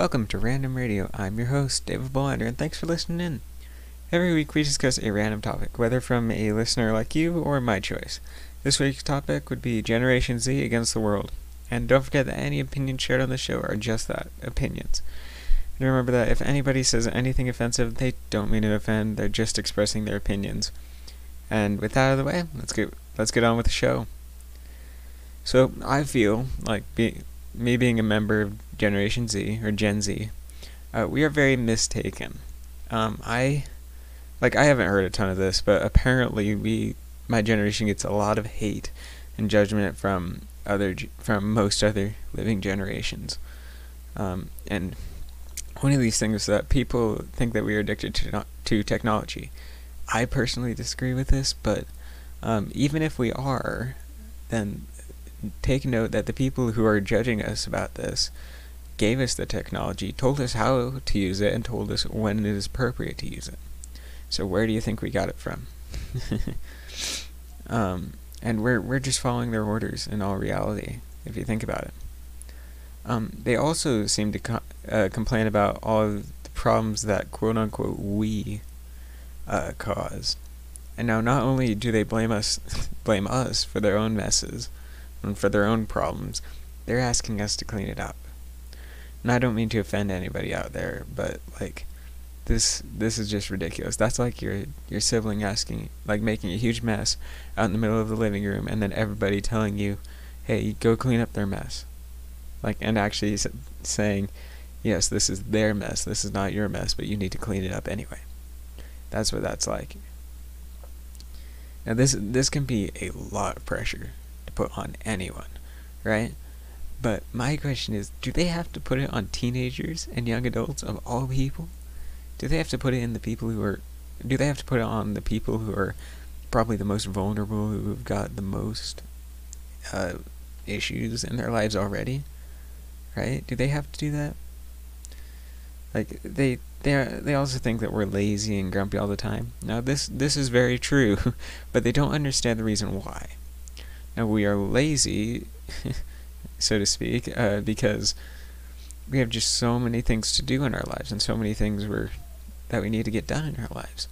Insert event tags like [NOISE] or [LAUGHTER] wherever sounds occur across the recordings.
Welcome to Random Radio. I'm your host, David Bolander, and thanks for listening in. Every week we discuss a random topic, whether from a listener like you or my choice. This week's topic would be Generation Z against the world. And don't forget that any opinions shared on the show are just that opinions. And remember that if anybody says anything offensive, they don't mean to offend, they're just expressing their opinions. And with that out of the way, let's get let's get on with the show. So I feel like be, me being a member of Generation Z or Gen Z, uh, we are very mistaken. Um, I like I haven't heard a ton of this, but apparently we my generation gets a lot of hate and judgment from other from most other living generations. Um, and one of these things is that people think that we are addicted to to technology. I personally disagree with this, but um, even if we are, then take note that the people who are judging us about this gave us the technology, told us how to use it, and told us when it is appropriate to use it. So where do you think we got it from? [LAUGHS] um, and we're we're just following their orders in all reality, if you think about it. Um, they also seem to co- uh, complain about all of the problems that quote unquote we uh. And now, not only do they blame us, [LAUGHS] blame us for their own messes, and for their own problems, they're asking us to clean it up. And I don't mean to offend anybody out there, but like, this this is just ridiculous. That's like your your sibling asking, like making a huge mess out in the middle of the living room, and then everybody telling you, "Hey, go clean up their mess," like, and actually saying, "Yes, this is their mess. This is not your mess, but you need to clean it up anyway." That's what that's like. Now this this can be a lot of pressure to put on anyone, right? But my question is, do they have to put it on teenagers and young adults of all people? Do they have to put it in the people who are do they have to put it on the people who are probably the most vulnerable who've got the most uh, issues in their lives already? Right? Do they have to do that? Like they they are, they also think that we're lazy and grumpy all the time. Now this this is very true, [LAUGHS] but they don't understand the reason why. Now we are lazy, [LAUGHS] so to speak, uh, because we have just so many things to do in our lives and so many things we're that we need to get done in our lives,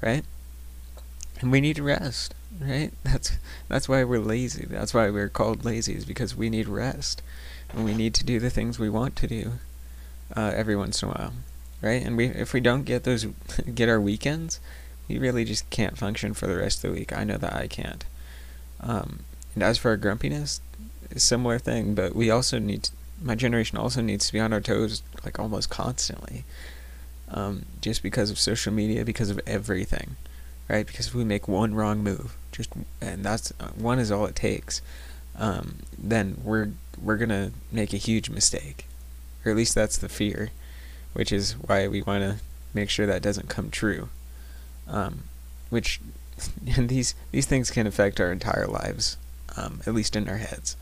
right? And we need rest, right? [LAUGHS] That's that's why we're lazy. That's why we're called lazy is because we need rest, and we need to do the things we want to do uh, every once in a while right? And we if we don't get those [LAUGHS] get our weekends, we really just can't function for the rest of the week. I know that I can't. Um, and as for our grumpiness, similar thing, but we also need to, my generation also needs to be on our toes like almost constantly. Um, just because of social media, because of everything, right? Because if we make one wrong move, just and that's uh, one is all it takes, um, then we're we're gonna make a huge mistake, or at least that's the fear which is why we want to make sure that doesn't come true. Um, which and [LAUGHS] these these things can affect our entire lives, um, at least in our heads,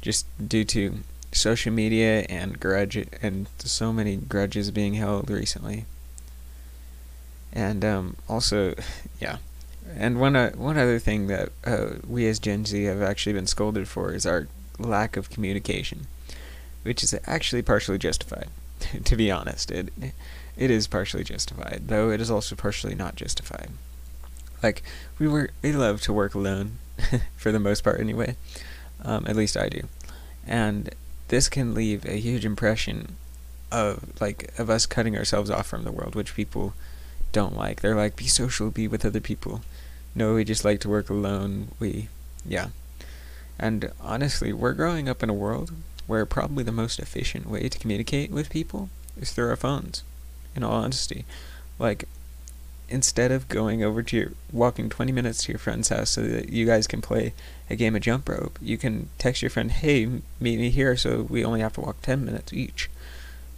just due to social media and grudge and so many grudges being held recently. And um, also, [LAUGHS] yeah. And one uh, one other thing that uh, we as Gen Z have actually been scolded for is our lack of communication, which is actually partially justified. [LAUGHS] to be honest. It it is partially justified, though it is also partially not justified. Like we were, we love to work alone, [LAUGHS] for the most part, anyway. Um, at least I do, and this can leave a huge impression of like of us cutting ourselves off from the world, which people don't like. They're like, be social, be with other people. No, we just like to work alone. We, yeah. And honestly, we're growing up in a world where probably the most efficient way to communicate with people is through our phones, in all honesty. Like, instead of going over to your, walking 20 minutes to your friend's house so that you guys can play a game of jump rope, you can text your friend, hey, meet me here, so we only have to walk 10 minutes each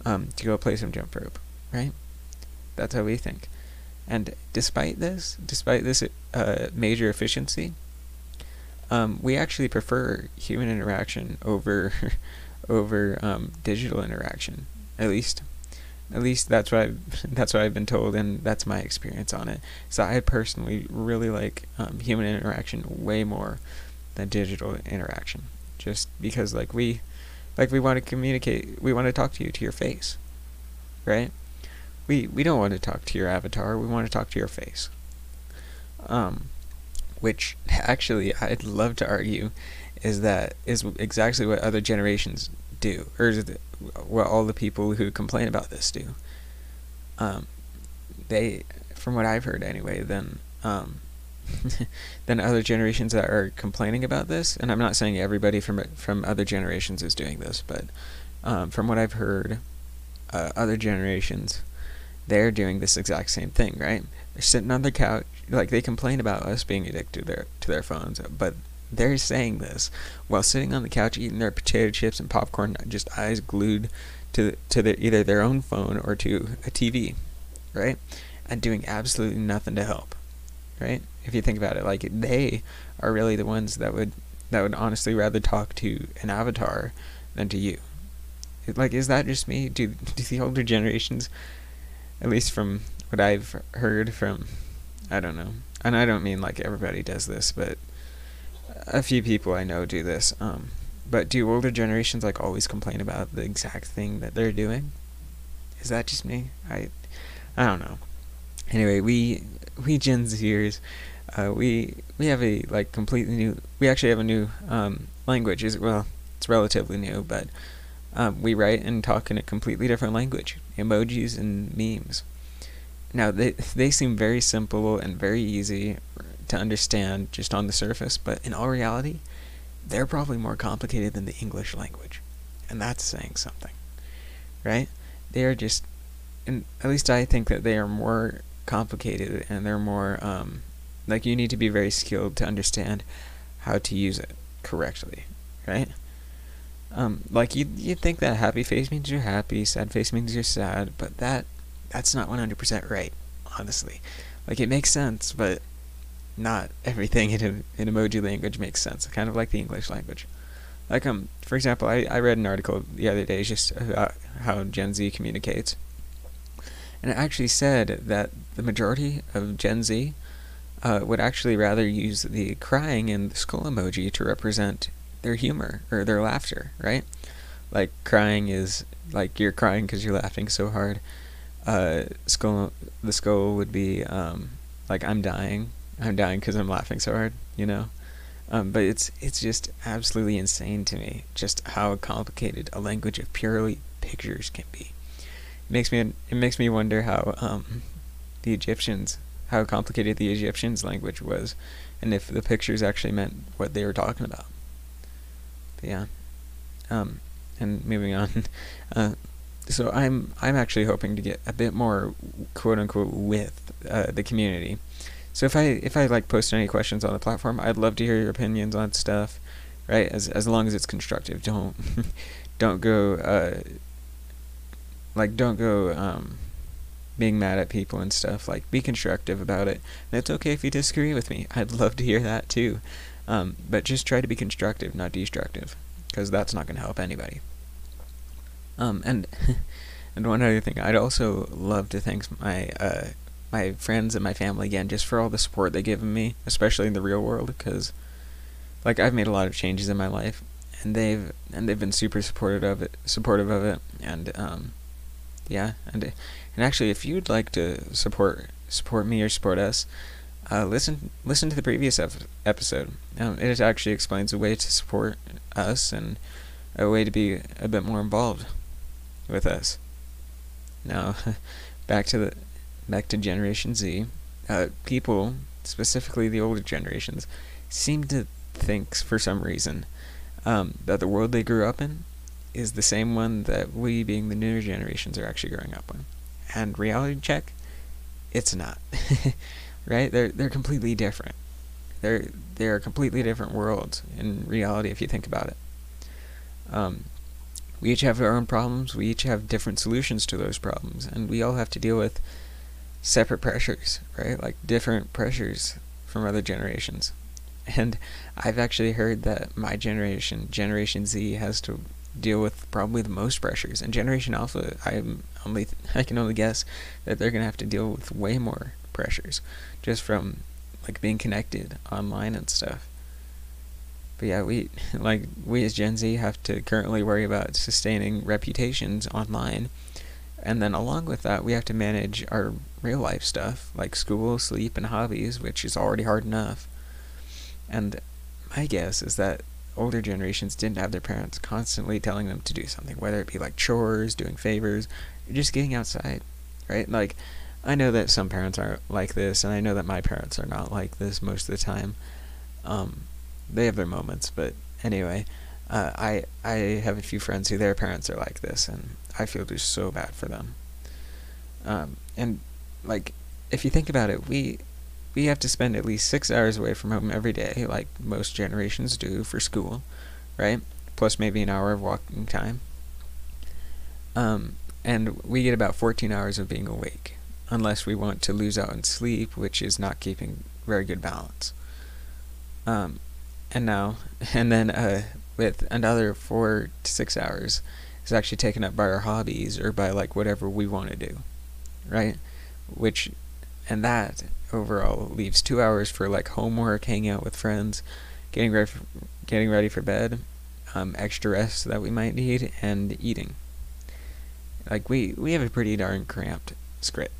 um, to go play some jump rope, right? That's how we think. And despite this, despite this uh, major efficiency, um, we actually prefer human interaction over [LAUGHS] over um, digital interaction. At least, at least that's what I've, [LAUGHS] that's what I've been told, and that's my experience on it. So I personally really like um, human interaction way more than digital interaction, just because like we like we want to communicate, we want to talk to you to your face, right? We we don't want to talk to your avatar. We want to talk to your face. Um, which [LAUGHS] actually I'd love to argue is that is exactly what other generations do, or what all the people who complain about this do. Um, they, from what I've heard anyway, then um, [LAUGHS] other generations that are complaining about this. And I'm not saying everybody from from other generations is doing this, but um, from what I've heard, uh, other generations they're doing this exact same thing, right? They're sitting on their couch, like they complain about us being addicted to their to their phones, but they're saying this while sitting on the couch eating their potato chips and popcorn, just eyes glued to to the, either their own phone or to a TV, right? And doing absolutely nothing to help, right? If you think about it, like they are really the ones that would that would honestly rather talk to an avatar than to you. Like, is that just me? Do do the older generations, at least from what I've heard from, I don't know, and I don't mean like everybody does this, but a few people I know do this. Um, but do older generations like always complain about the exact thing that they're doing? Is that just me? I, I don't know. Anyway, we we Gen Zers, uh, we we have a like completely new. We actually have a new um, language. Is well, it's relatively new, but um, we write and talk in a completely different language. Emojis and memes. Now they they seem very simple and very easy to understand just on the surface, but in all reality, they're probably more complicated than the English language. And that's saying something. Right? They are just and at least I think that they are more complicated and they're more um, like you need to be very skilled to understand how to use it correctly, right? Um, like you you think that happy face means you're happy, sad face means you're sad, but that that's not 100% right, honestly. Like it makes sense, but not everything in, in emoji language makes sense. Kind of like the English language. Like um, for example, I, I read an article the other day just about how Gen Z communicates, and it actually said that the majority of Gen Z uh, would actually rather use the crying and the skull emoji to represent their humor or their laughter, right? Like crying is like you're crying because you're laughing so hard. Uh, skull, the skull would be um, like I'm dying I'm dying because I'm laughing so hard, you know. Um, but it's it's just absolutely insane to me just how complicated a language of purely pictures can be. It makes me it makes me wonder how um, the Egyptians how complicated the Egyptians' language was, and if the pictures actually meant what they were talking about. But yeah, um, and moving on. [LAUGHS] Uh, so I'm I'm actually hoping to get a bit more quote unquote with uh, the community. So if I if I like post any questions on the platform, I'd love to hear your opinions on stuff, right? As as long as it's constructive. Don't [LAUGHS] don't go uh, like don't go um, being mad at people and stuff. Like be constructive about it. And it's okay if you disagree with me. I'd love to hear that too. Um, but just try to be constructive, not destructive, because that's not going to help anybody. Um, and [LAUGHS] and one other thing, I'd also love to thank my uh, my friends and my family again just for all the support they've given me, especially in the real world, because like I've made a lot of changes in my life, and they've and they've been super supportive of it, supportive of it, and um, yeah, and and actually, if you'd like to support support me or support us, uh, listen listen to the previous ep- episode. Um, it actually explains a way to support us and a way to be a bit more involved with us. Now, [LAUGHS] back to the back to Generation Z, uh, people, specifically the older generations, seem to think for some reason um, that the world they grew up in is the same one that we, being the newer generations, are actually growing up in. And reality check, it's not. [LAUGHS] right? They're they're completely different. They're they're completely different worlds in reality if you think about it. Um, we each have our own problems. We each have different solutions to those problems, and we all have to deal with separate pressures, right? Like different pressures from other generations. And I've actually heard that my generation, Generation Z, has to deal with probably the most pressures. And Generation Alpha, I'm only [LAUGHS] I can only guess that they're gonna have to deal with way more pressures, just from like being connected online and stuff. But yeah, we like we as Gen Z have to currently worry about sustaining reputations online and then along with that, we have to manage our real life stuff like school, sleep, and hobbies, which is already hard enough. And my guess is that older generations didn't have their parents constantly telling them to do something, whether it be like chores, doing favors, or just getting outside, right? Like, I know that some parents aren't like this, and I know that my parents are not like this most of the time. Um, they have their moments, but anyway, uh, I I have a few friends who their parents are like this, and I feel just so bad for them. Um, and like, if you think about it, we we have to spend at least six hours away from home every day, like most generations do for school, right? Plus maybe an hour of walking time. Um, and we get about 14 hours of being awake, unless we want to lose out on sleep, which is not keeping very good balance. Um, and now, [LAUGHS] and then uh, with another four to six hours is actually taken up by our hobbies or by like whatever we want to do, right? Which, and that overall leaves two hours for like homework, hanging out with friends, getting ready, for, getting ready for bed, um, extra rest that we might need, and eating. Like we we have a pretty darn cramped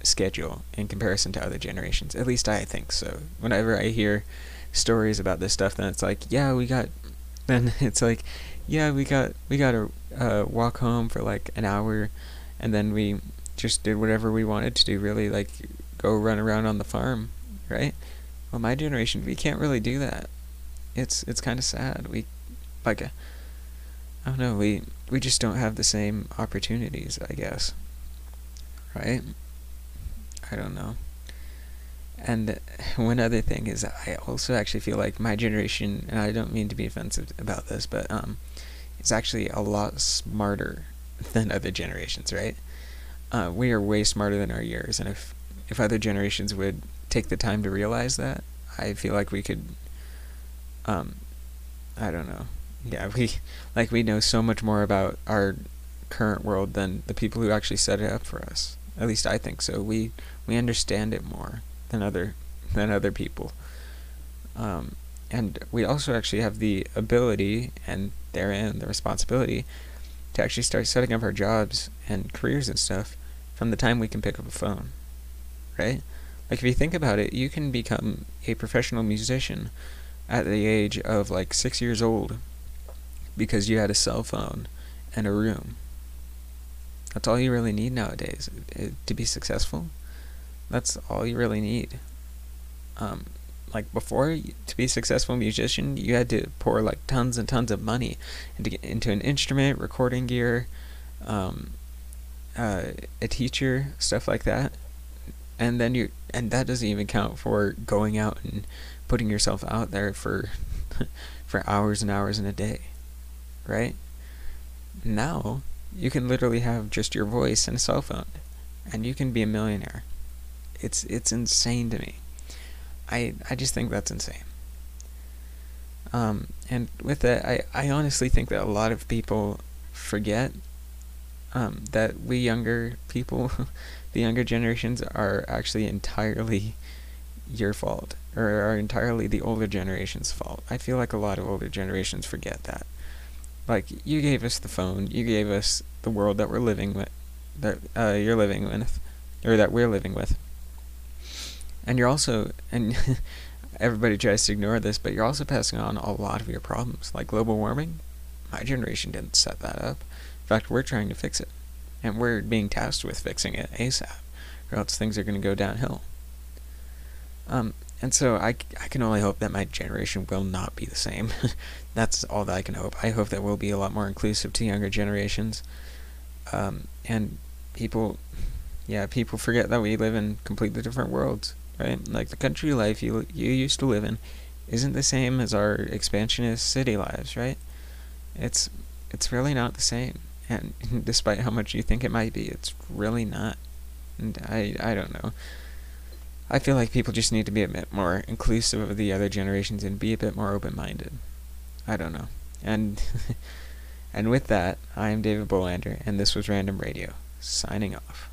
schedule in comparison to other generations. At least I think so. Whenever I hear stories about this stuff, then it's like, yeah, we got. [LAUGHS] Then it's like, yeah, we got we got to uh, walk home for like an hour, and then we just did whatever we wanted to do. Really, like go run around on the farm, right? Well, my generation, we can't really do that. It's it's kind of sad. We like I don't know. We we just don't have the same opportunities, I guess. Right? I don't know. And [LAUGHS] one other thing is, I also actually feel like my generation, and I don't mean to be offensive about this, but um, it's actually a lot smarter [LAUGHS] than other generations, right? Uh, we are way smarter than our years, and if if other generations would take the time to realize that, I feel like we could. Um, I don't know. Yeah, [LAUGHS] we like we know so much more about our current world than the people who actually set it up for us. At least I think so. We we understand it more than other than other people. Um, and we also actually have the ability and therein the responsibility to actually start setting up our jobs and careers and stuff from the time we can pick up a phone right? Like if you think about it, you can become a professional musician at the age of like six years old because you had a cell phone and a room. That's all you really need nowadays to be successful. That's all you really need. Um, like before, to be a successful musician, you had to pour like tons and tons of money into into an instrument, recording gear, um, uh, a teacher, stuff like that. And then you and that doesn't even count for going out and putting yourself out there for [LAUGHS] for hours and hours in a day right? Now you can literally have just your voice and a cell phone and you can be a millionaire it's it's insane to me i i just think that's insane um and with that i i honestly think that a lot of people forget um that we younger people [LAUGHS] the younger generations are actually entirely your fault or are entirely the older generation's fault. I feel like a lot of older generations forget that. Like you gave us the phone, you gave us the world that we're living with, that uh, you're living with, or that we're living with. And you're also, and [LAUGHS] everybody tries to ignore this, but you're also passing on a lot of your problems, like global warming. My generation didn't set that up. In fact, we're trying to fix it and we're being tasked with fixing it ASAP, or else things are going to go downhill. Um, and so I, I can only hope that my generation will not be the same. [LAUGHS] That's all that I can hope. I hope that we'll be a lot more inclusive to younger generations. Um, and people, yeah, people forget that we live in completely different worlds, right? Like the country life you you used to live in isn't the same as our expansionist city lives, right? It's it's really not the same and [LAUGHS] despite how much you think it might be, it's really not. And I, I don't know. I feel like people just need to be a bit more inclusive of the other generations and be a bit more open-minded. I don't know. And [LAUGHS] and with that, I am David Bolander, and this was Random Radio, signing off.